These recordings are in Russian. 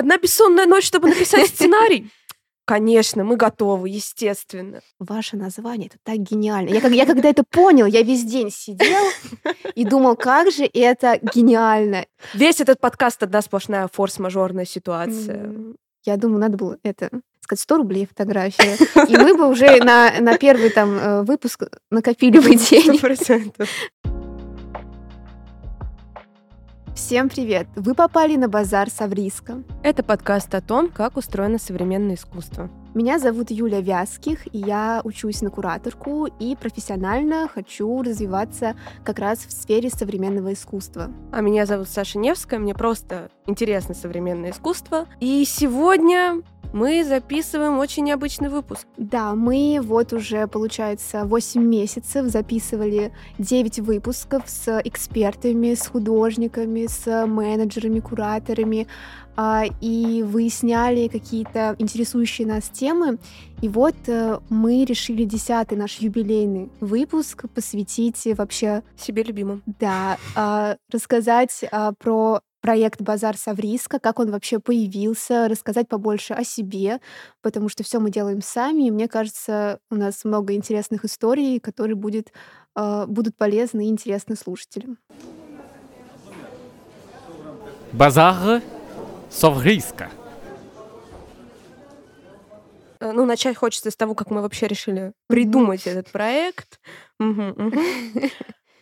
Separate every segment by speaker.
Speaker 1: Одна бессонная ночь, чтобы написать сценарий? Конечно, мы готовы, естественно.
Speaker 2: Ваше название это так гениально. Я, я когда это понял, я весь день сидел и думал, как же это гениально.
Speaker 1: Весь этот подкаст одна сплошная форс-мажорная ситуация.
Speaker 2: Я думаю, надо было это сказать 100 рублей фотография. И мы бы уже на, на первый там э, выпуск накопили бы денег.
Speaker 1: 100%.
Speaker 2: Всем привет! Вы попали на базар Савриска.
Speaker 1: Это подкаст о том, как устроено современное искусство.
Speaker 2: Меня зовут Юля Вязких, и я учусь на кураторку и профессионально хочу развиваться как раз в сфере современного искусства.
Speaker 1: А меня зовут Саша Невская, мне просто интересно современное искусство. И сегодня мы записываем очень необычный выпуск.
Speaker 2: Да, мы вот уже, получается, 8 месяцев записывали 9 выпусков с экспертами, с художниками, с менеджерами, кураторами, и выясняли какие-то интересующие нас темы. И вот э, мы решили десятый наш юбилейный выпуск посвятить вообще...
Speaker 1: Себе любимым.
Speaker 2: Да, а, рассказать а, про проект «Базар Савриска», как он вообще появился, рассказать побольше о себе, потому что все мы делаем сами, и мне кажется, у нас много интересных историй, которые будет, э, будут полезны и интересны слушателям.
Speaker 3: Базар Савриска.
Speaker 1: Э, Ну, начать хочется с того, как мы вообще решили придумать этот проект.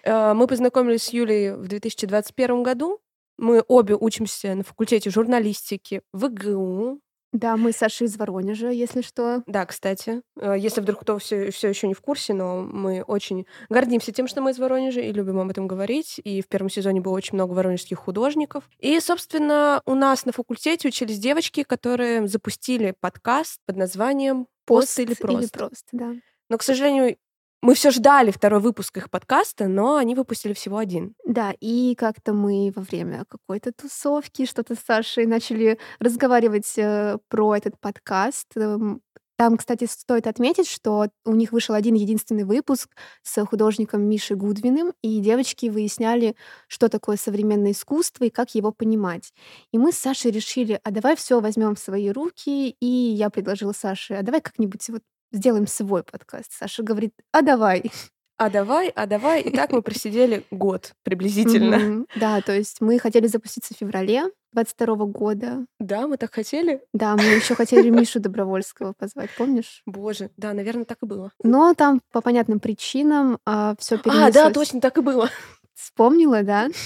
Speaker 1: Э, Мы познакомились с Юлей в 2021 году. Мы обе учимся на факультете журналистики в ИГУ.
Speaker 2: Да, мы с Сашей из Воронежа, если что.
Speaker 1: Да, кстати, э, если вдруг кто все, все еще не в курсе, но мы очень гордимся тем, что мы из Воронежа и любим об этом говорить. И в первом сезоне было очень много воронежских художников. И, собственно, у нас на факультете учились девочки, которые запустили подкаст под названием «Пост, или просто».
Speaker 2: Или просто, да.
Speaker 1: Но, к сожалению, мы все ждали второй выпуск их подкаста, но они выпустили всего один.
Speaker 2: Да, и как-то мы во время какой-то тусовки что-то с Сашей начали разговаривать э, про этот подкаст. Эм, Там, кстати, стоит отметить, что у них вышел один единственный выпуск с художником Мишей Гудвиным, и девочки выясняли, что такое современное искусство и как его понимать. И мы с Сашей решили, а давай все возьмем в свои руки, и я предложила Саше, а давай как-нибудь вот сделаем свой подкаст. Саша говорит, а давай.
Speaker 1: А давай, а давай. И так мы просидели год приблизительно.
Speaker 2: Да, то есть мы хотели запуститься в феврале 22 года.
Speaker 1: Да, мы так хотели.
Speaker 2: Да, мы еще хотели Мишу Добровольского позвать, помнишь?
Speaker 1: Боже, да, наверное, так и было.
Speaker 2: Но там по понятным причинам все
Speaker 1: А,
Speaker 2: перенеслось.
Speaker 1: да, точно, так и было.
Speaker 2: Вспомнила, да?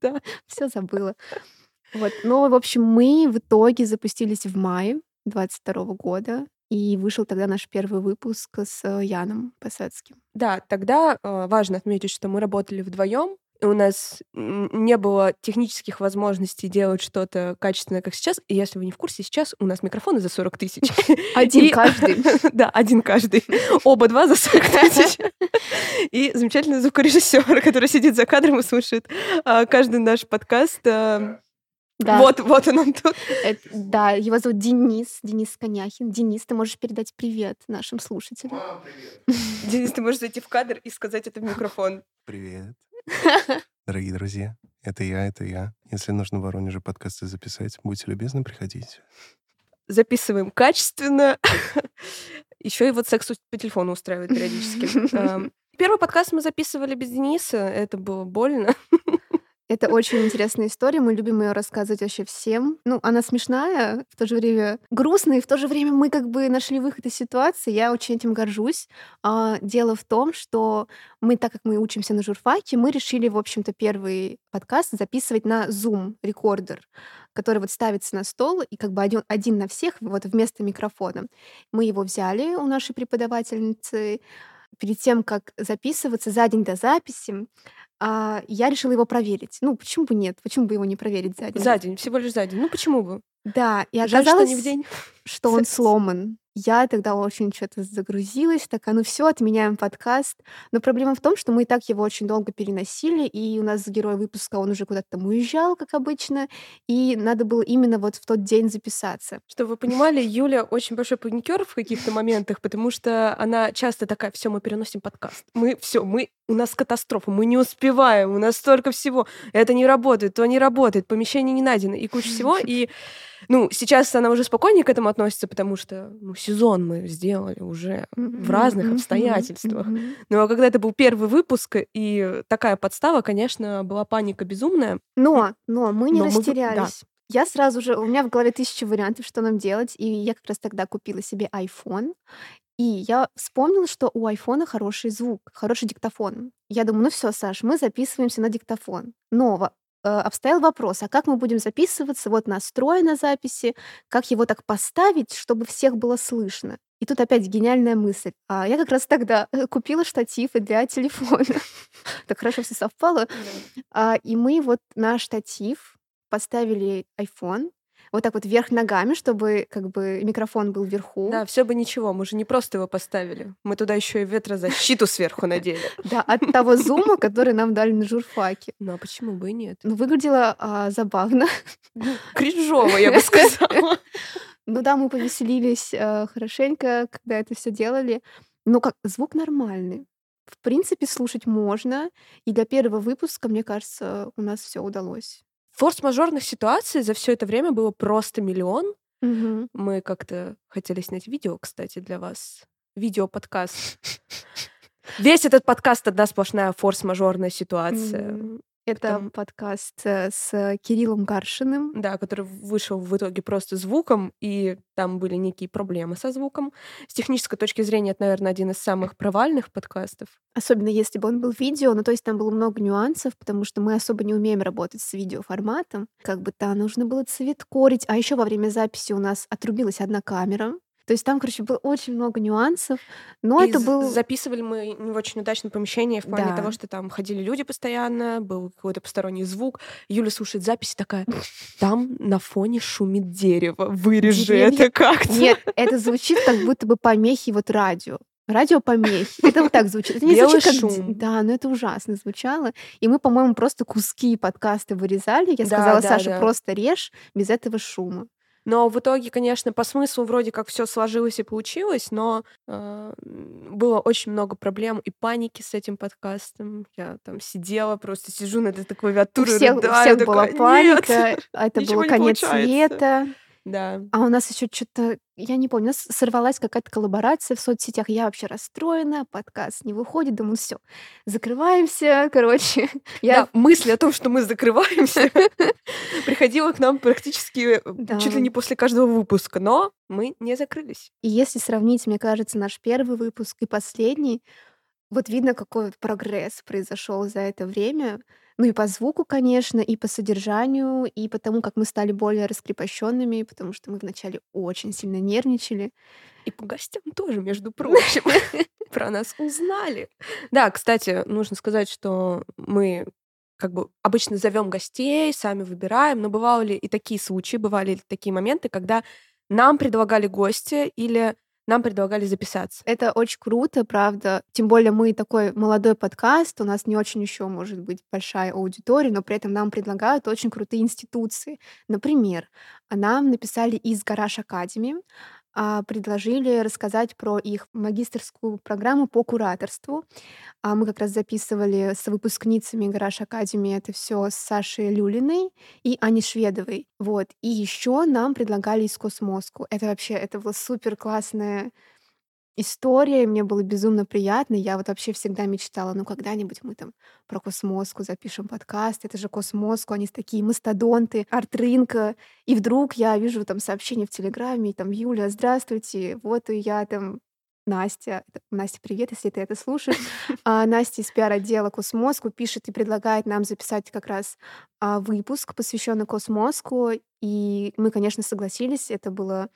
Speaker 1: Да.
Speaker 2: Все забыла. Вот. Но, в общем, мы в итоге запустились в мае 22 года. И вышел тогда наш первый выпуск с э, Яном Посадским.
Speaker 1: Да, тогда э, важно отметить, что мы работали вдвоем. У нас не было технических возможностей делать что-то качественное, как сейчас. И если вы не в курсе, сейчас у нас микрофоны за 40 тысяч.
Speaker 2: Один каждый.
Speaker 1: Да, один каждый. Оба два за 40 тысяч. И замечательный звукорежиссер, который сидит за кадром и слушает а, каждый наш подкаст.
Speaker 2: Да.
Speaker 1: Вот, вот он, он тут.
Speaker 2: Это- да, его зовут Денис, Денис Коняхин. Денис, ты можешь передать привет нашим слушателям.
Speaker 1: Денис, ты можешь зайти в кадр и сказать это в микрофон.
Speaker 4: Привет. Дорогие друзья, это я, это я. Если нужно в Воронеже подкасты записать, будьте любезны, приходите.
Speaker 1: Записываем качественно. Еще и вот секс по телефону устраивает периодически. Первый подкаст мы записывали без Дениса. Это было больно.
Speaker 2: Это очень интересная история, мы любим ее рассказывать вообще всем. Ну, она смешная, в то же время грустная, и в то же время мы как бы нашли выход из ситуации. Я очень этим горжусь. А, Дело в том, что мы, так как мы учимся на журфаке, мы решили, в общем-то, первый подкаст записывать на Zoom рекордер, который вот ставится на стол и как бы один, один на всех вот вместо микрофона. Мы его взяли у нашей преподавательницы. Перед тем, как записываться за день до записи, а, я решила его проверить. Ну, почему бы нет? Почему бы его не проверить за день?
Speaker 1: За день, всего лишь за день. Ну почему бы?
Speaker 2: Да, и
Speaker 1: Жаль, что
Speaker 2: оказалось,
Speaker 1: не в день.
Speaker 2: что он сломан. Я тогда очень что-то загрузилась, такая, ну все, отменяем подкаст. Но проблема в том, что мы и так его очень долго переносили, и у нас герой выпуска, он уже куда-то там уезжал, как обычно, и надо было именно вот в тот день записаться.
Speaker 1: Чтобы вы понимали, Юля очень большой паникер в каких-то моментах, потому что она часто такая, все, мы переносим подкаст. Мы все, мы у нас катастрофа, мы не успеваем, у нас столько всего. Это не работает, то не работает, помещение не найдено и куча всего. И Ну, сейчас она уже спокойнее к этому относится, потому что ну, сезон мы сделали уже в разных обстоятельствах. Ну, а когда это был первый выпуск, и такая подстава, конечно, была паника безумная.
Speaker 2: Но, но мы не
Speaker 1: Но мы вы-
Speaker 2: растерялись. Я сразу же, у меня в голове тысяча вариантов, что нам делать, и я как раз тогда купила себе iPhone, и я вспомнила, что у айфона хороший звук, хороший диктофон. Я думаю, ну все, Саш, мы записываемся на диктофон. Но обстоял вопрос, а как мы будем записываться? Вот настрой на записи, как его так поставить, чтобы всех было слышно? И тут опять гениальная мысль. А я как раз тогда э, купила штативы для телефона. Так хорошо все совпало. А, И мы вот на штатив поставили iPhone, вот так вот вверх ногами, чтобы как бы микрофон был вверху.
Speaker 1: Да, все бы ничего, мы же не просто его поставили. Мы туда еще и ветрозащиту сверху надели.
Speaker 2: Да, от того зума, который нам дали на журфаке.
Speaker 1: Ну а почему бы и нет?
Speaker 2: Ну, выглядело а, забавно.
Speaker 1: Ну, кринжово, я бы сказала.
Speaker 2: Ну да, мы повеселились э, хорошенько, когда это все делали. Но как звук нормальный. В принципе, слушать можно. И для первого выпуска, мне кажется, у нас все удалось.
Speaker 1: Форс-мажорных ситуаций за все это время было просто миллион.
Speaker 2: Мгм.
Speaker 1: Мы как-то хотели снять видео, кстати, для вас. Видео-подкаст. Весь этот подкаст одна сплошная форс-мажорная ситуация.
Speaker 2: Это
Speaker 1: Там-
Speaker 2: подкаст э, с Кириллом Гаршиным.
Speaker 1: Да, который вышел в итоге просто звуком, и там были некие проблемы со звуком. С технической точки зрения, это, наверное, один из самых провальных подкастов.
Speaker 2: Особенно если бы он был видео, ну то есть там было много нюансов, потому что мы особо не умеем работать с видеоформатом. Как бы там нужно было цвет корить, а еще во время записи у нас отрубилась одна камера. То есть там, короче, было очень много нюансов, но
Speaker 1: И
Speaker 2: это был...
Speaker 1: Записывали мы не в очень удачном помещении в плане
Speaker 2: Да.
Speaker 1: того, что там ходили люди постоянно, был какой-то посторонний звук. Юля слушает запись такая, там на фоне шумит дерево, вырежи
Speaker 2: Деревья.
Speaker 1: это как-то.
Speaker 2: Нет, это звучит как будто бы помехи вот радио. Радиопомехи. Это вот так звучит. Это не
Speaker 1: Белый
Speaker 2: звучит как...
Speaker 1: шум.
Speaker 2: Да, но это ужасно звучало. И мы, по-моему, просто куски подкаста вырезали. Я
Speaker 1: Да,
Speaker 2: сказала,
Speaker 1: да,
Speaker 2: Саша,
Speaker 1: да.
Speaker 2: просто режь без этого шума.
Speaker 1: Но в итоге, конечно, по смыслу вроде как все сложилось и получилось, но э, было очень много проблем и паники с этим подкастом. Я там сидела, просто сижу над этой
Speaker 2: У
Speaker 1: клавиатурой,
Speaker 2: всех, у
Speaker 1: рыдаю,
Speaker 2: всех была
Speaker 1: такая, «Нет!»
Speaker 2: паника. а Это был
Speaker 1: не
Speaker 2: конец
Speaker 1: получается.
Speaker 2: света.
Speaker 1: Да.
Speaker 2: А у нас еще что-то, я не помню, у нас сорвалась какая-то коллаборация в соцсетях. Я вообще расстроена, подкаст не выходит. Думаю, все, закрываемся. Короче, я
Speaker 1: Да, мысль о том, что мы закрываемся, приходила к нам практически э, чуть ли не после каждого выпуска, но мы не закрылись.
Speaker 2: И если сравнить, мне кажется, наш первый выпуск и последний, вот видно, какой прогресс произошел за это время. Ну и по звуку, конечно, и по содержанию, и потому, как мы стали более раскрепощенными, потому что мы вначале очень сильно нервничали.
Speaker 1: И по гостям тоже, между прочим, про нас узнали. Да, кстати, нужно сказать, что мы как бы обычно зовем гостей, сами выбираем, но бывали и такие случаи, бывали такие моменты, когда нам предлагали гости или нам предлагали записаться.
Speaker 2: Это очень круто, правда. Тем более мы такой молодой подкаст, у нас не очень еще может быть большая аудитория, но при этом нам предлагают очень крутые институции. Например, нам написали из Гараж Академи, а, предложили рассказать про их магистрскую программу по кураторству. А Мы как раз записывали с выпускницами Гараж Академи это все с Сашей Люлиной и Аней Шведовой. Вот. И еще нам предлагали из Космоску. Это вообще, это была супер классная история, и мне было безумно приятно. Я вот вообще всегда мечтала, ну когда-нибудь мы там про Cosmoscow запишем подкаст. Это же Космоску, они такие мастодонты, арт-рынка. И вдруг я вижу там сообщение в Телеграме, и там, Юля, здравствуйте, вот и я там Настя, Настя, привет, если ты это слушаешь. А, Настя из пиар-отдела Cosmoscow пишет и предлагает нам записать как раз а, выпуск, посвященный Cosmoscow. И мы, конечно, согласились. Это было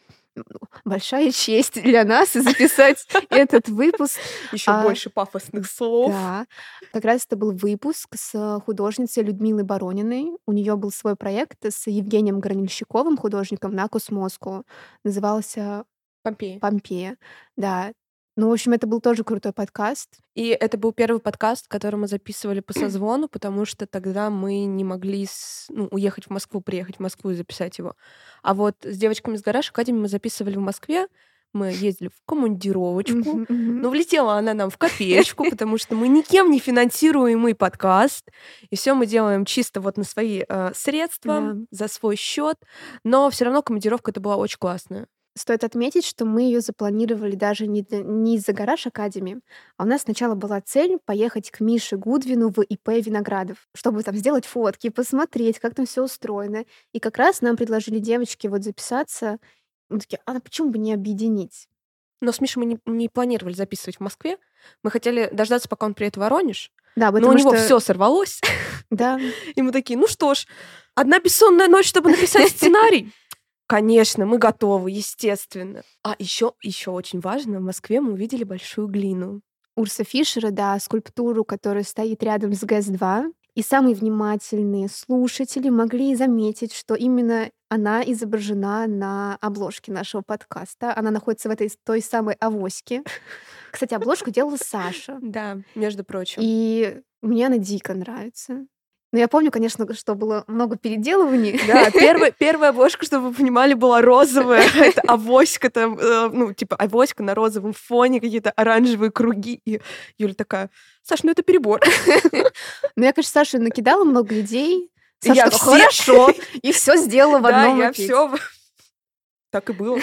Speaker 2: большая честь для нас записать этот выпуск.
Speaker 1: Еще
Speaker 2: А,
Speaker 1: больше пафосных слов.
Speaker 2: Да, как раз это был выпуск с художницей Людмилой Барониной. У нее был свой проект с Евгением Гранильщиковым, художником на Космоску. Назывался
Speaker 1: Помпеи.
Speaker 2: «Помпея». Да. Ну, в общем, это был тоже крутой подкаст.
Speaker 1: И это был первый подкаст, который мы записывали по созвону, потому что тогда мы не могли с- ну, уехать в Москву, приехать в Москву и записать его. А вот с девочками с гараж Академи мы записывали в Москве. Мы ездили в командировочку. Но влетела она нам в копеечку, потому что мы никем не финансируемый подкаст. И все мы делаем чисто вот на свои э, средства,
Speaker 2: Да.
Speaker 1: за свой счет. Но все равно командировка это была очень классная.
Speaker 2: Стоит отметить, что мы ее запланировали даже не, не из-за гараж Академи, а у нас сначала была цель поехать к Мише Гудвину в ИП Виноградов, чтобы там сделать фотки, посмотреть, как там все устроено. И как раз нам предложили девочки вот записаться. Мы такие, а почему бы не объединить?
Speaker 1: Но с Мишей мы не, не планировали записывать в Москве. Мы хотели дождаться, пока он приедет в Воронеж.
Speaker 2: Да,
Speaker 1: Но у
Speaker 2: потому
Speaker 1: него
Speaker 2: что...
Speaker 1: все сорвалось.
Speaker 2: Да,
Speaker 1: И мы такие, ну что ж, одна бессонная ночь, чтобы написать сценарий. Конечно, мы готовы, естественно. А еще, еще очень важно, в Москве мы увидели большую глину.
Speaker 2: Урса Фишера, да, скульптуру, которая стоит рядом с ГЭС-2. И самые внимательные слушатели могли заметить, что именно она изображена на обложке нашего подкаста. Она находится в этой той самой авоське. Кстати, обложку делала Саша.
Speaker 1: Да, между прочим.
Speaker 2: И мне она дико нравится. Но я помню, конечно, что было много переделываний.
Speaker 1: Да, первая, первая обложка, чтобы вы понимали, была розовая. Это авоська там, э, ну, типа авоська на розовом фоне, какие-то оранжевые круги. И Юля такая, Саш, ну это перебор.
Speaker 2: Но я, конечно, Саше накидала много идей. Саша
Speaker 1: я все-
Speaker 2: хорошо. И все сделала в
Speaker 1: Да,
Speaker 2: одном
Speaker 1: я
Speaker 2: пакете.
Speaker 1: все. Так и было.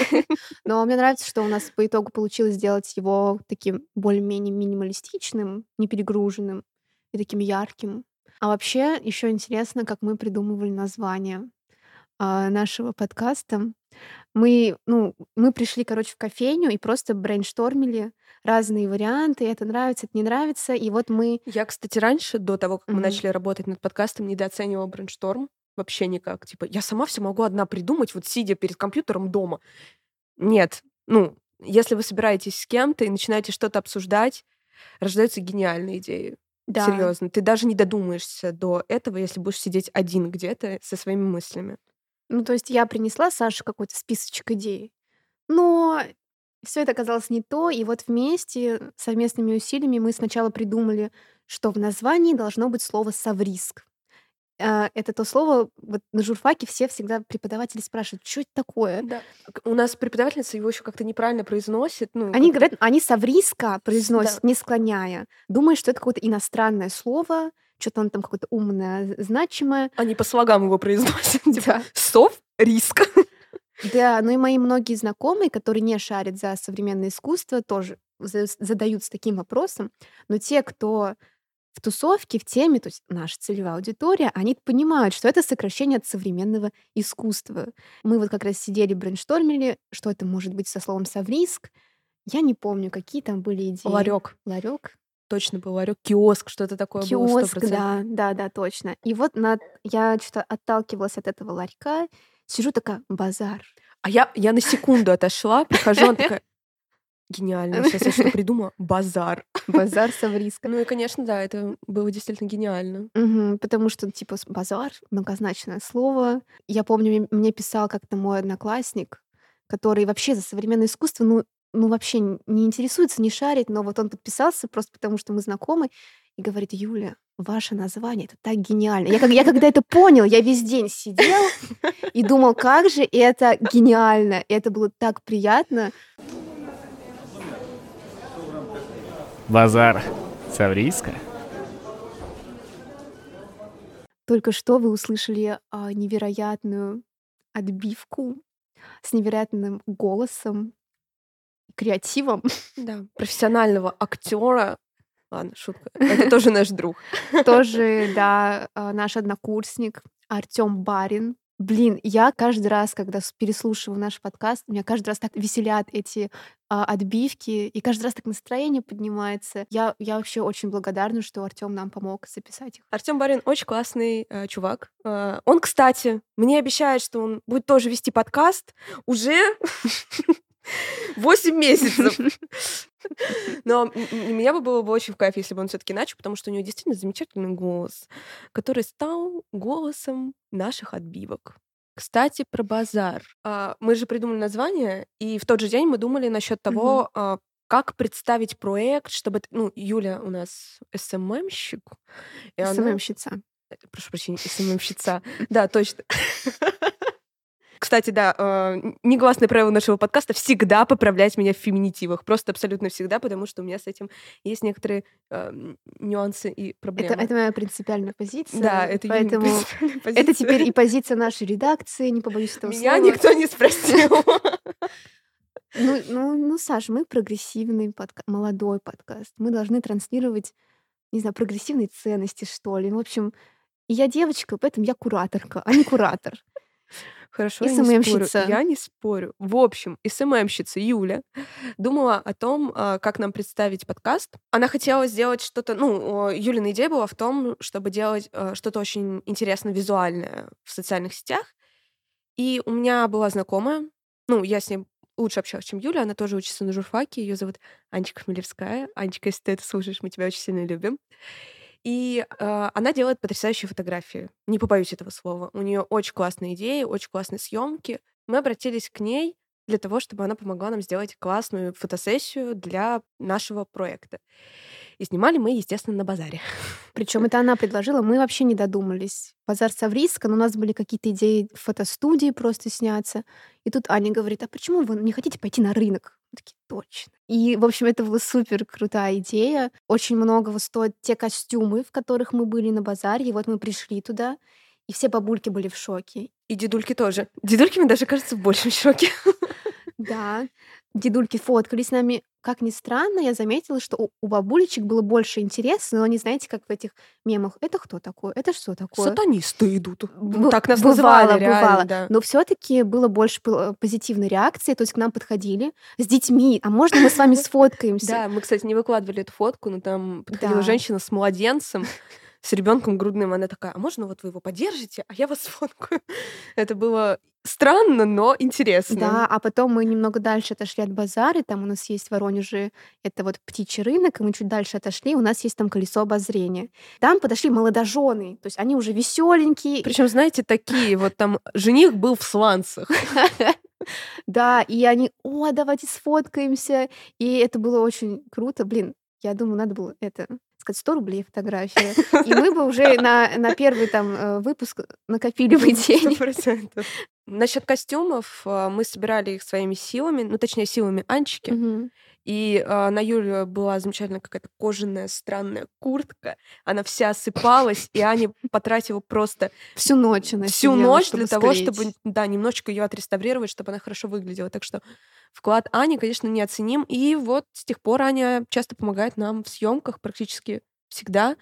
Speaker 2: Но мне нравится, что у нас по итогу получилось сделать его таким более-менее минималистичным, не перегруженным и таким ярким. А вообще еще интересно, как мы придумывали название а, нашего подкаста. Мы, ну, мы пришли, короче, в кофейню и просто брейнштормили разные варианты. Это нравится, это не нравится. И вот мы...
Speaker 1: Я, кстати, раньше, до того, как мы
Speaker 2: Мгм.
Speaker 1: начали работать над подкастом, недооценивала brainstorm. Вообще никак. Типа, я сама все могу одна придумать, вот сидя перед компьютером дома. Нет. Ну, если вы собираетесь с кем-то и начинаете что-то обсуждать, рождаются гениальные идеи.
Speaker 2: Да,
Speaker 1: Серьезно. Ты даже не додумаешься до этого, если будешь сидеть один где-то со своими мыслями.
Speaker 2: Ну, то есть я принесла Саше какой-то списочек идей, но все это оказалось не то, и вот вместе, совместными усилиями мы сначала придумали, что в названии должно быть слово «совриск». А, Это то слово, вот на журфаке все всегда преподаватели спрашивают, что это такое?
Speaker 1: Да. У нас преподавательница его еще как-то неправильно произносит. Ну,
Speaker 2: Они говорят, они совриска произносят,
Speaker 1: Да.
Speaker 2: не склоняя, думая, что это какое-то иностранное слово, что-то он там какое-то умное, значимое.
Speaker 1: Они по слогам его произносят. Типа,
Speaker 2: Да.
Speaker 1: сов, риск.
Speaker 2: Да, ну и мои многие знакомые, которые не шарят за современное искусство, тоже за- задаются таким вопросом. Но те, кто в тусовке, в теме, то есть наша целевая аудитория, они понимают, что это сокращение от современного искусства. Мы вот как раз сидели, брейнштормили, что это может быть со словом «совриск». Я не помню, какие там были идеи.
Speaker 1: Ларек.
Speaker 2: Ларек.
Speaker 1: Точно был ларек. Киоск, что-то такое было.
Speaker 2: Киоск,
Speaker 1: 100%.
Speaker 2: да, да, да, точно. И вот на... я что-то отталкивалась от этого ларька, сижу такая, базар.
Speaker 1: А я, я на секунду отошла, прихожу, она такая, гениально, сейчас я что придумала? Базар.
Speaker 2: Базар совриска.
Speaker 1: Ну и, конечно, да, это было действительно гениально.
Speaker 2: Потому что, типа, базар, многозначное слово. Я помню, мне- писал как-то мой одноклассник, который вообще за современное искусство, ну, ну вообще не интересуется, не шарит, но вот он подписался просто потому, что мы знакомы, и говорит, Юля, ваше название, это так гениально. Я, я когда это понял, я весь день сидел и думал, как же это гениально. И это было так приятно.
Speaker 3: Базар. Саврийска.
Speaker 2: Только что вы услышали а, невероятную отбивку с невероятным голосом, креативом.
Speaker 1: Да. Профессионального актера. Ладно, шутка. Это тоже наш друг.
Speaker 2: Тоже, да, а, наш однокурсник Артем Барин. Блин, я каждый раз, когда переслушиваю наш подкаст, меня каждый раз так веселят эти а, отбивки, и каждый раз так настроение поднимается. Я, я вообще очень благодарна, что Артем нам помог записать их.
Speaker 1: Артем Барин очень классный э, чувак. Э, он, кстати, мне обещает, что он будет тоже вести подкаст уже 8 месяцев. Но меня бы было бы очень в кайф, если бы он все-таки начал, потому что у него действительно замечательный голос, который стал голосом наших отбивок. Кстати, про базар. А, Мы же придумали название, и в тот же день мы думали насчет того, а, как представить проект, чтобы... Ну, Юля у нас СММщик. и она-
Speaker 2: СММщица.
Speaker 1: Прошу прощения, СММщица. Да, точно. Кстати, да, э, негласное правило нашего подкаста всегда поправлять меня в феминитивах. Просто абсолютно всегда, потому что у меня с этим есть некоторые э, нюансы и проблемы.
Speaker 2: Это, это моя принципиальная позиция.
Speaker 1: Да, это
Speaker 2: поэтому
Speaker 1: принципиальная
Speaker 2: это
Speaker 1: позиция.
Speaker 2: теперь и позиция нашей редакции, не побоюсь этого
Speaker 1: Меня
Speaker 2: слова.
Speaker 1: никто не спросил.
Speaker 2: Ну, ну, ну, Саш, мы прогрессивный подкаст, молодой подкаст. Мы должны транслировать, не знаю, прогрессивные ценности, что ли. В общем, я девочка, поэтому я кураторка, а не куратор.
Speaker 1: Хорошо, я не спорю. Я не спорю. В общем, СММщица Юля думала о том, а, как нам представить подкаст. Она хотела сделать что-то... Ну, Юлина идея была в том, чтобы делать э, что-то очень интересно визуальное в социальных сетях. И у меня была знакомая, ну, я с ней лучше общалась, чем Юля, она тоже учится на журфаке, ее зовут Анечка Хмелевская. Анечка, если ты это слушаешь, мы тебя очень сильно любим. И э, она делает потрясающие фотографии. Не побоюсь этого слова. У нее очень классные идеи, очень классные съемки. Мы обратились к ней для того, чтобы она помогла нам сделать классную фотосессию для нашего проекта. И снимали мы, естественно, на базаре.
Speaker 2: Причем это она предложила, мы вообще не додумались. Базар Савриска, но у нас были какие-то идеи в фотостудии просто сняться. И тут Аня говорит, а почему вы не хотите пойти на рынок? Такие, точно. И, в общем, это была супер крутая идея. Очень многого стоят те костюмы, в которых мы были на базаре. И вот мы пришли туда, и все бабульки были в шоке.
Speaker 1: И дедульки тоже. Дедульки, мне даже кажется, в большем шоке.
Speaker 2: Да, дедульки фоткали с нами. Как ни странно, я заметила, что у, у бабулечек было больше интереса, но они, знаете, как в этих мемах, это кто такой, это что такое?
Speaker 1: Сатанисты идут.
Speaker 2: Б-
Speaker 1: так нас
Speaker 2: бывало,
Speaker 1: называли, реально,
Speaker 2: бывало.
Speaker 1: да.
Speaker 2: Но все-таки было больше п- позитивной реакции, то есть к нам подходили с детьми, а можно мы с вами сфоткаемся?
Speaker 1: Да, мы, кстати, не выкладывали эту фотку, но там подходила женщина с младенцем, с ребенком грудным. Она такая, а можно вот вы его поддержите, а я вас сфоткаю? Это было странно, но интересно.
Speaker 2: Да, а потом мы немного дальше отошли от базара, там у нас есть в Воронеже, это вот птичий рынок, и мы чуть дальше отошли, у нас есть там колесо обозрения. Там подошли молодожены, то есть они уже веселенькие.
Speaker 1: Причем, знаете, такие вот там жених был в сланцах.
Speaker 2: Да, и они, о, давайте сфоткаемся. И это было очень круто. Блин, я думаю, надо было это сказать 100 рублей фотография. И мы бы уже на, на первый там э, выпуск накопили бы денег.
Speaker 1: процентов. Насчет костюмов э, мы собирали их своими силами, ну, точнее, силами Анчики.
Speaker 2: Мгм.
Speaker 1: И э, на Юлю была замечательная какая-то кожаная странная куртка. Она вся осыпалась, и Аня потратила просто
Speaker 2: Всю ночь она
Speaker 1: всю ночь для того, чтобы, да, немножечко ее отреставрировать, чтобы она хорошо выглядела. Так что вклад Ани, конечно, неоценим. И вот с тех пор Аня часто помогает нам в съемках практически всегда.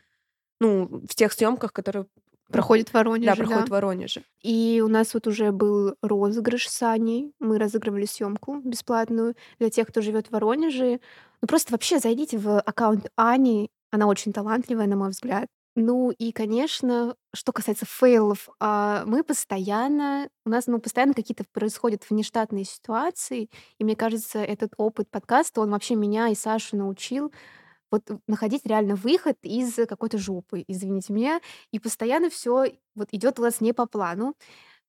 Speaker 1: Ну, в тех съемках, которые
Speaker 2: проходит в Воронеже.
Speaker 1: да, проходят в Воронеже.
Speaker 2: И у нас вот уже был розыгрыш с Аней. Мы разыгрывали съемку бесплатную для тех, кто живет в Воронеже. Ну просто вообще зайдите в аккаунт Ани. Она очень талантливая, на мой взгляд. Ну и, конечно, что касается фейлов, а, мы постоянно, у нас ну, постоянно какие-то происходят внештатные ситуации, и мне кажется, этот опыт подкаста, он вообще меня и Сашу научил вот находить реально выход из какой-то жопы, извините меня, и постоянно все вот идет у вас не по плану,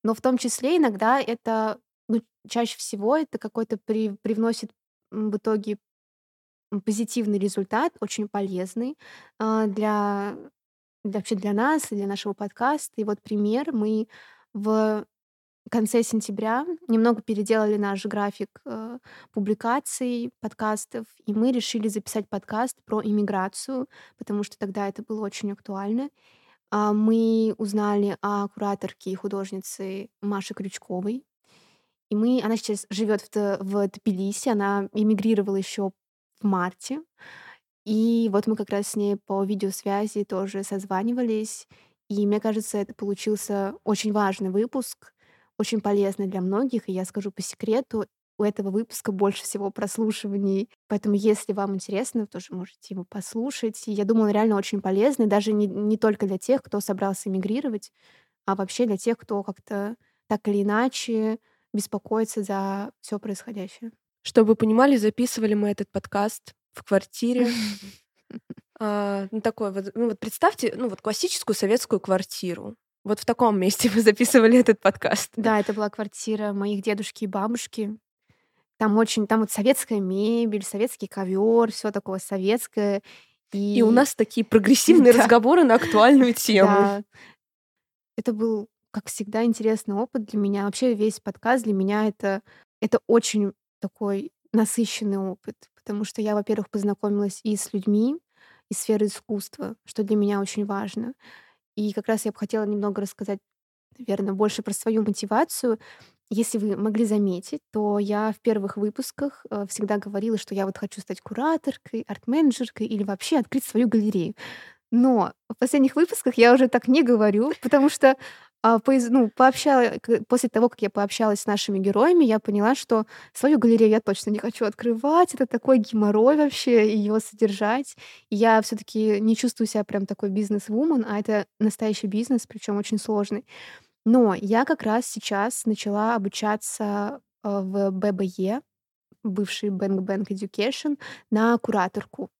Speaker 2: но в том числе иногда это, ну, чаще всего это какой-то при- привносит в итоге позитивный результат, очень полезный а, для, для вообще для нас и для нашего подкаста. И вот пример, мы в конце сентября немного переделали наш график э, публикаций подкастов, и мы решили записать подкаст про иммиграцию, потому что тогда это было очень актуально. А, Мы узнали о кураторке и художнице Маше Крючковой. И мы, она сейчас живет в, в Тбилиси, она эмигрировала еще в марте. И вот мы как раз с ней по видеосвязи тоже созванивались. И мне кажется, это получился очень важный выпуск, очень полезный для многих. И я скажу по секрету, у этого выпуска больше всего прослушиваний. Поэтому, если вам интересно, тоже можете его послушать. И я думаю, он реально очень полезный, даже не, не только для тех, кто собрался эмигрировать, а вообще для тех, кто как-то так или иначе беспокоится за все происходящее.
Speaker 1: Чтобы вы понимали, записывали мы этот подкаст в квартире. А, ну, такой вот, ну, вот представьте, ну, вот классическую советскую квартиру. Вот в таком месте мы записывали этот подкаст.
Speaker 2: Да, это была квартира моих дедушки и бабушки. Там очень, там вот советская мебель, советский ковер, все такое советское. И,
Speaker 1: И у нас такие прогрессивные
Speaker 2: Да.
Speaker 1: разговоры на актуальную тему.
Speaker 2: Да. Это был как всегда, интересный опыт для меня. Вообще весь подкаст для меня это, это очень такой насыщенный опыт, потому что я, во-первых, познакомилась и с людьми из сферы искусства, что для меня очень важно. И как раз я бы хотела немного рассказать, наверное, больше про свою мотивацию. Если вы могли заметить, то я в первых выпусках э, всегда говорила, что я вот хочу стать кураторкой, арт-менеджеркой или вообще открыть свою галерею. Но в последних выпусках я уже так не говорю, потому что а, поиз- ну, пообщала... после того, как я пообщалась с нашими героями, я поняла, что свою галерею я точно не хочу открывать. Это такой геморрой вообще ее содержать. И я все-таки не чувствую себя прям такой бизнес-вумен, а это настоящий бизнес, причем очень сложный. Но я как раз сейчас начала обучаться э, в ББЕ, бывший Bang Bang Education, на кураторку.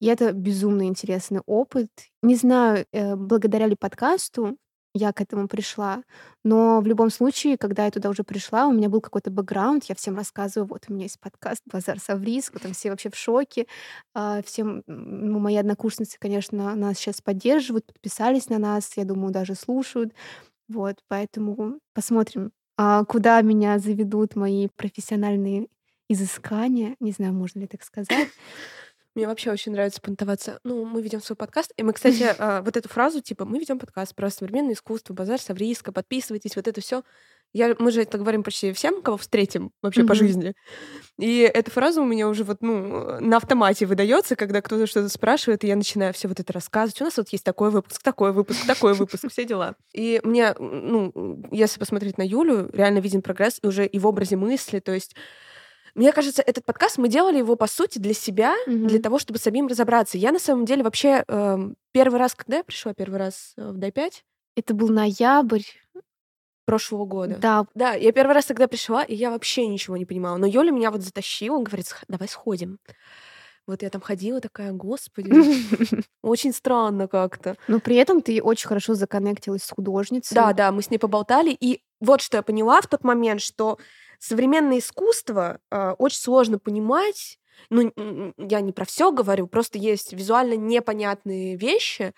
Speaker 2: И это безумно интересный опыт. Не знаю, э, благодаря ли подкасту я к этому пришла, но в любом случае, когда я туда уже пришла, у меня был какой-то бэкграунд, я всем рассказываю, вот у меня есть подкаст «Базар Савриск», там все вообще в шоке, а, всем, ну, мои однокурсницы, конечно, нас сейчас поддерживают, подписались на нас, я думаю, даже слушают, вот, поэтому посмотрим, а, куда меня заведут мои профессиональные изыскания, не знаю, можно ли так сказать.
Speaker 1: Мне вообще очень нравится понтоваться. Ну, мы ведем свой подкаст. И мы, кстати, а, вот эту фразу, типа, мы ведем подкаст про современное искусство, базар Савриска, подписывайтесь, вот это все. Я, мы же это говорим почти всем, кого встретим вообще по жизни. И эта фраза у меня уже вот, ну, на автомате выдается, когда кто-то что-то спрашивает, и я начинаю все вот это рассказывать. У нас вот есть такой выпуск, такой выпуск, такой выпуск, все дела. И мне, ну, если посмотреть на Юлю, реально виден прогресс уже и в образе мысли, то есть мне кажется, этот подкаст мы делали его по сути для себя, mm-hmm. для того, чтобы самим разобраться. Я на самом деле вообще э, первый раз, когда я пришла первый раз э, в Дай-5?
Speaker 2: Это был ноябрь
Speaker 1: прошлого года.
Speaker 2: Да.
Speaker 1: Да, я первый раз тогда пришла, и я вообще ничего не понимала. Но Юля меня вот затащила, говорит, давай сходим. Вот я там ходила такая, господи, очень странно как-то.
Speaker 2: Но при этом ты очень хорошо законнектилась с художницей.
Speaker 1: Да, да, мы с ней поболтали. И вот что я поняла в тот момент, что современное искусство э, очень сложно понимать. Ну, я не про все говорю, просто есть визуально непонятные вещи,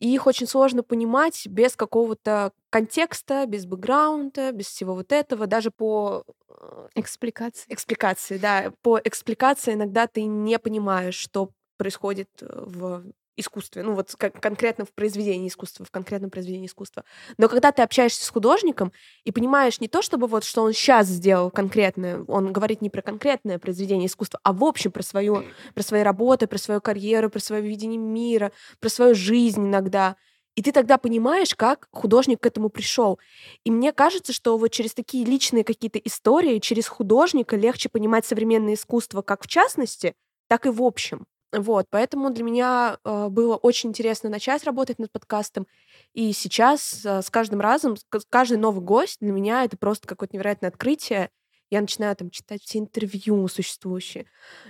Speaker 1: и их очень сложно понимать без какого-то контекста, без бэкграунда, без всего вот этого, даже по
Speaker 2: э, экспликации.
Speaker 1: Экспликации, да. По экспликации иногда ты не понимаешь, что происходит э, в искусстве, ну вот как конкретно в произведении искусства, в конкретном произведении искусства. Но когда ты общаешься с художником и понимаешь не то, чтобы вот что он сейчас сделал конкретное, он говорит не про конкретное произведение искусства, а в общем про свою, про свои работы, про свою карьеру, про свое видение мира, про свою жизнь иногда. И ты тогда понимаешь, как художник к этому пришел. И мне кажется, что вот через такие личные какие-то истории, через художника легче понимать современное искусство как в частности, так и в общем. Вот, поэтому для меня э, было очень интересно начать работать над подкастом. И сейчас э, с каждым разом, каждый новый гость для меня это просто какое-то невероятное открытие. Я начинаю там читать все интервью существующие,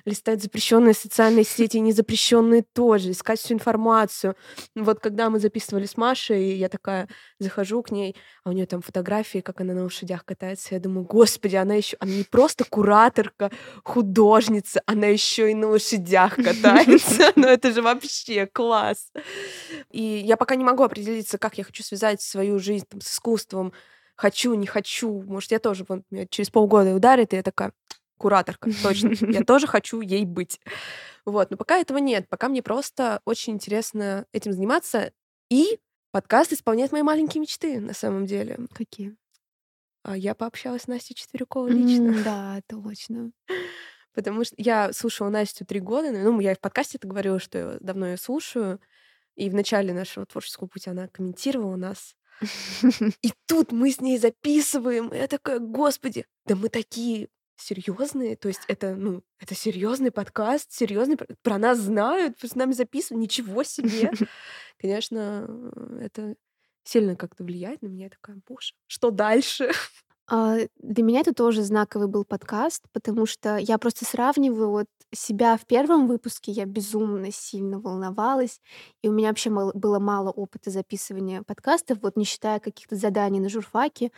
Speaker 1: листать запрещенные социальные сети, незапрещенные тоже, искать всю информацию. Вот когда мы записывали с Машей, я такая захожу к ней, а у нее там фотографии, как она на лошадях катается. Я думаю, господи, она еще, она не просто кураторка, художница, она еще и на лошадях катается. Ну это же вообще класс. И я пока не могу определиться, как я хочу связать свою жизнь там, с искусством, хочу, не хочу, может, я тоже, меня через полгода ударит, и я такая, кураторка, точно, я тоже хочу ей быть. Вот, но пока этого нет, пока мне просто очень интересно этим заниматься, и подкаст исполняет мои маленькие мечты, на самом деле.
Speaker 2: Какие?
Speaker 1: А я пообщалась с Настей Четверяковой лично.
Speaker 2: Mm, да, точно.
Speaker 1: Потому что я слушала Настю три года, ну, я и в подкасте это говорила, что я давно ее слушаю, и в начале нашего творческого пути она комментировала нас, и тут мы с ней записываем, и я такая, господи, да мы такие серьезные, то есть это, ну, это серьезный подкаст, серьезный, про нас знают, с нами записывают, ничего себе. Конечно, это сильно как-то влияет на меня. Я такая, боже, что дальше?
Speaker 2: А, для меня это тоже знаковый был подкаст, потому что я просто сравниваю вот себя в первом выпуске, я безумно сильно волновалась, и у меня вообще было мало опыта записывания подкастов, вот не считая каких-то заданий на журфаке.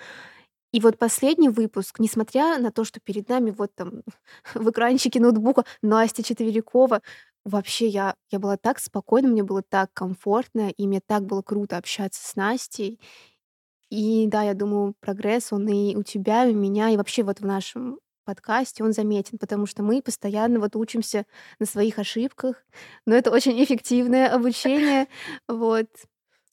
Speaker 2: И вот последний выпуск, несмотря на то, что перед нами вот там в экранчике ноутбука Настя Четверякова, вообще я, я была так спокойна, мне было так комфортно, и мне так было круто общаться с Настей. И да, я думаю, прогресс, он и у тебя, и у меня, и вообще вот в нашем подкасте он заметен, потому что мы постоянно вот учимся на своих ошибках, но это очень эффективное обучение, вот.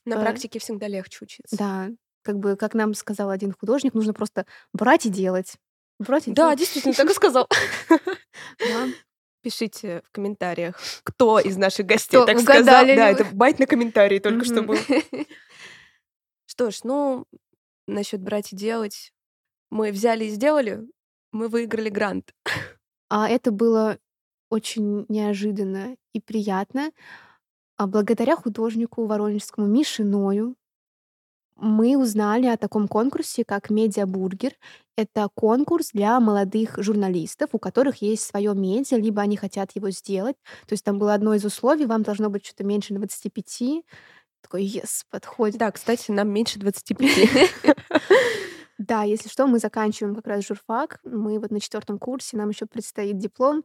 Speaker 1: На
Speaker 2: Э,
Speaker 1: практике всегда легче учиться.
Speaker 2: Да, как бы, как нам сказал один художник, нужно просто брать и делать. Брать и
Speaker 1: Да,
Speaker 2: делать.
Speaker 1: действительно, так и сказал.
Speaker 2: Да.
Speaker 1: Пишите в комментариях, кто из наших гостей
Speaker 2: Кто
Speaker 1: так сказал.
Speaker 2: угадали
Speaker 1: Да,
Speaker 2: ли
Speaker 1: это байт на комментарии только что был. Что ж, ну, насчет брать и делать. Мы взяли и сделали, мы выиграли грант.
Speaker 2: А это было очень неожиданно и приятно. А благодаря художнику воронежскому Мише Ною мы узнали о таком конкурсе, как «Медиабургер». Это конкурс для молодых журналистов, у которых есть свое медиа, либо они хотят его сделать. То есть там было одно из условий, вам должно быть что-то меньше 25. Такой, yes, подходит.
Speaker 1: Да, кстати, нам меньше 25.
Speaker 2: Да, если что, мы заканчиваем как раз журфак. Мы вот на четвертом курсе, нам еще предстоит диплом.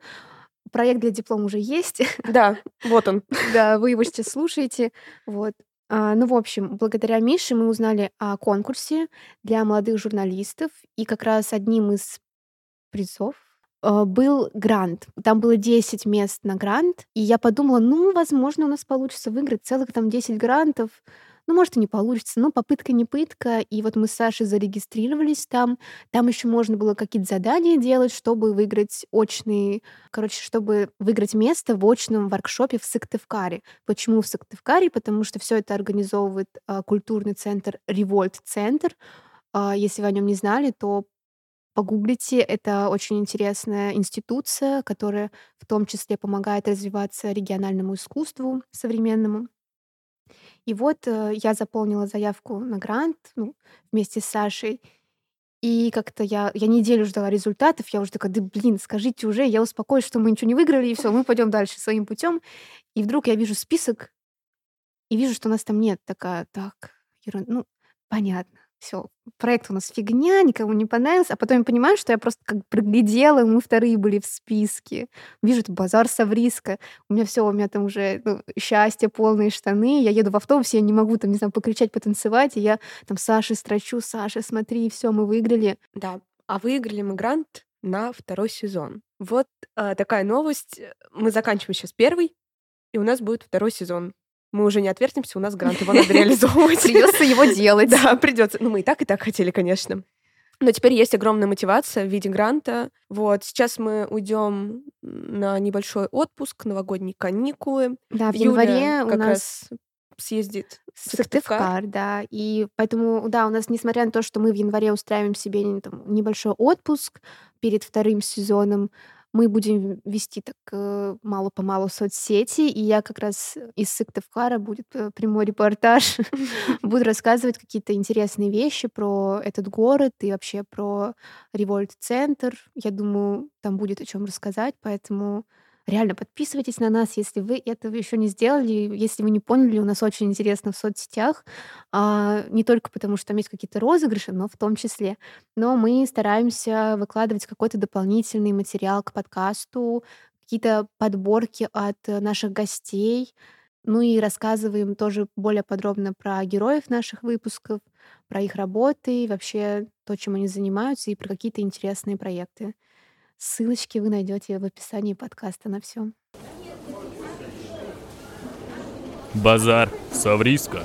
Speaker 2: Проект для диплома уже есть.
Speaker 1: Да, вот он.
Speaker 2: Да, вы его сейчас слушаете. Вот. А, ну, в общем, благодаря Мише мы узнали о конкурсе для молодых журналистов, и как раз одним из призов а, был грант. Там было 10 мест на грант, и я подумала, ну, возможно, у нас получится выиграть целых там 10 грантов. Ну, может, и не получится, но попытка не пытка. И вот мы с Сашей зарегистрировались там. Там еще можно было какие-то задания делать, чтобы выиграть очный, короче, чтобы выиграть место в очном воркшопе в Сыктывкаре. Почему в Сыктывкаре? Потому что все это организовывает а, культурный центр Револьт Центр. А, если вы о нем не знали, то погуглите. Это очень интересная институция, которая в том числе помогает развиваться региональному искусству современному. И вот э, я заполнила заявку на грант ну, вместе с Сашей. И как-то я, я неделю ждала результатов. Я уже такая, да блин, скажите уже, я успокоюсь, что мы ничего не выиграли, и все, мы пойдем дальше своим путем. И вдруг я вижу список и вижу, что нас там нет. Такая, так, ерунда. Ну, понятно. Все, проект у нас фигня, никому не понравился. А потом я понимаю, что я просто как проглядела, мы вторые были в списке. Вижу, это базар Савриска. У меня все, у меня там уже ну, счастье, полные штаны. Я еду в автобусе, я не могу там, не знаю, покричать, потанцевать. И я там Саше строчу, Саша, смотри, все, мы выиграли.
Speaker 1: Да. А выиграли мы грант на второй сезон. Вот а, такая новость. Мы заканчиваем сейчас первый, и у нас будет второй сезон. Мы уже не отвертимся, у нас грант, его надо реализовывать.
Speaker 2: Придется его делать.
Speaker 1: Да, придется. Ну, мы и так, и так хотели, конечно. Но теперь есть огромная мотивация в виде гранта. Вот, сейчас мы уйдем на небольшой отпуск, новогодние каникулы.
Speaker 2: Да, в
Speaker 1: Юля
Speaker 2: январе у нас
Speaker 1: съездит Сыктывкар.
Speaker 2: Сыктывкар, да. И поэтому, да, у нас, несмотря на то, что мы в январе устраиваем себе там, небольшой отпуск перед вторым сезоном, мы будем вести так э, мало-помалу соцсети, и я как раз из Сыктывкара будет э, прямой репортаж. Буду рассказывать какие-то интересные вещи про этот город и вообще про Револьт-центр. Я думаю, там будет о чем рассказать, поэтому реально подписывайтесь на нас, если вы этого еще не сделали. Если вы не поняли, у нас очень интересно в соцсетях. А, не только потому, что там есть какие-то розыгрыши, но в том числе. Но мы стараемся выкладывать какой-то дополнительный материал к подкасту, какие-то подборки от наших гостей. Ну и рассказываем тоже более подробно про героев наших выпусков, про их работы, вообще то, чем они занимаются, и про какие-то интересные проекты. Ссылочки вы найдете в описании подкаста на все.
Speaker 3: Базар Савриска.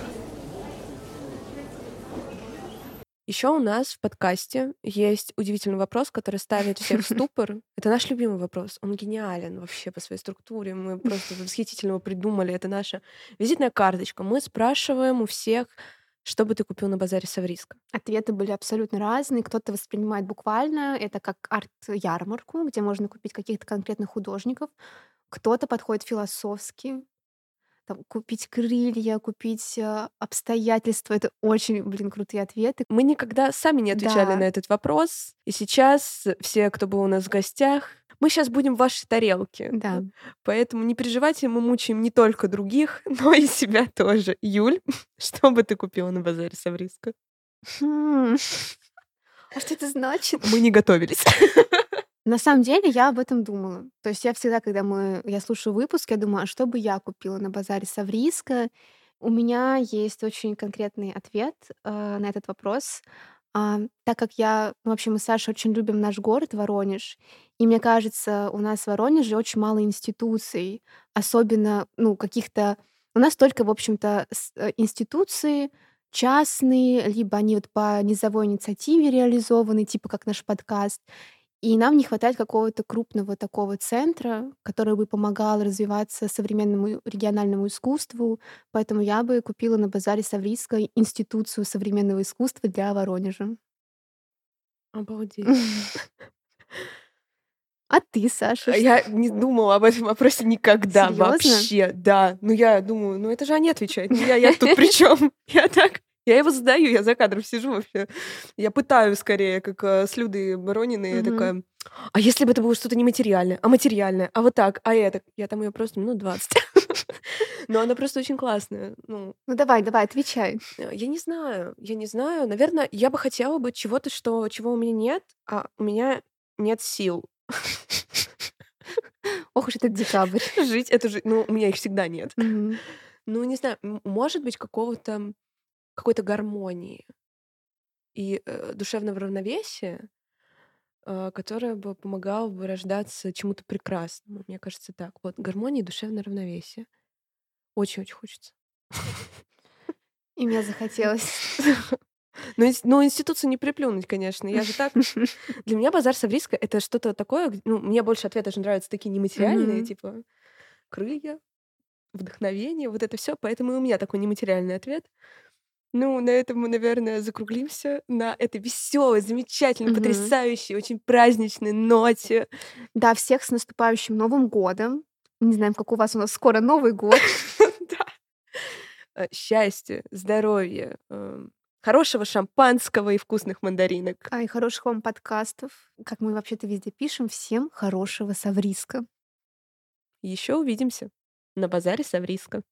Speaker 1: Еще у нас в подкасте есть удивительный вопрос, который ставит всех в ступор. Это наш любимый вопрос. Он гениален вообще по своей структуре. Мы просто восхитительно его придумали. Это наша визитная карточка. Мы спрашиваем у всех, что бы ты купил на базаре Савриска.
Speaker 2: Ответы были абсолютно разные. Кто-то воспринимает буквально это как арт-ярмарку, где можно купить каких-то конкретных художников. Кто-то подходит философски, там, купить крылья, купить э, обстоятельства. Это очень, блин, крутые ответы.
Speaker 1: Мы никогда сами не отвечали
Speaker 2: Да.
Speaker 1: на этот вопрос. И сейчас все, кто был у нас в гостях, мы сейчас будем в вашей тарелке.
Speaker 2: Да.
Speaker 1: Поэтому не переживайте, мы мучаем не только других, но и себя тоже. Юль, что бы ты купила на базаре Савриска?
Speaker 2: Хм. А что это значит?
Speaker 1: Мы не готовились.
Speaker 2: На самом деле я об этом думала. То есть я всегда, когда мы, я слушаю выпуск, я думаю, а что бы я купила на базаре Савриска? У меня есть очень конкретный ответ э, на этот вопрос. А, так как я, ну, в общем, мы с Сашей очень любим наш город Воронеж, и мне кажется, у нас в Воронеже очень мало институций, особенно, ну, каких-то... У нас только, в общем-то, э, институции частные, либо они вот по низовой инициативе реализованы, типа как наш подкаст. И нам не хватает какого-то крупного такого центра, который бы помогал развиваться современному региональному искусству. Поэтому я бы купила на базаре Саврийска институцию современного искусства для Воронежа.
Speaker 1: Обалдеть.
Speaker 2: А ты, Саша?
Speaker 1: А Я не думала об этом вопросе никогда
Speaker 2: Серьезно?
Speaker 1: вообще. Да. Ну я думаю, ну это же они отвечают. Ну, я, я тут при чем? Я так. Я его задаю, я за кадром сижу вообще. Я пытаю скорее, как э, с Людой Борониной. Я
Speaker 2: Мгм.
Speaker 1: такая, а если бы это было что-то нематериальное, а материальное, а вот так, а это? Я там ее просто минут 20. Но она просто очень классная. Ну,
Speaker 2: Ну давай, давай, отвечай.
Speaker 1: э, я не знаю, я не знаю. Наверное, я бы хотела бы чего-то, что, чего у меня нет, а у меня нет сил
Speaker 2: Ох уж этот декабрь.
Speaker 1: жить эту жизнь. Ну, у меня их всегда нет. Ну, не знаю, может быть, какого-то какой-то гармонии и э, душевного равновесия, э, которое бы помогало бы рождаться чему-то прекрасному. Мне кажется, так. Вот, гармония и душевное равновесие. Очень-очень хочется.
Speaker 2: И мне захотелось.
Speaker 1: Но, но институцию не приплюнуть, конечно. Я же так... Для меня базар Савриска — это что-то такое... Ну, мне больше ответы же нравятся такие нематериальные,
Speaker 2: Мгм.
Speaker 1: типа крылья, вдохновение, вот это все. Поэтому и у меня такой нематериальный ответ. Ну, на этом мы, наверное, закруглимся на этой веселой, замечательной,
Speaker 2: Мгм.
Speaker 1: потрясающей, очень праздничной ноте.
Speaker 2: Да, всех с наступающим Новым годом. Не знаем, как у вас, у нас скоро Новый год.
Speaker 1: Э, Счастья, здоровья, эм, хорошего шампанского и вкусных мандаринок.
Speaker 2: А и хороших вам подкастов. Как мы вообще-то везде пишем, всем хорошего Савриска.
Speaker 1: Еще увидимся на базаре Савриска.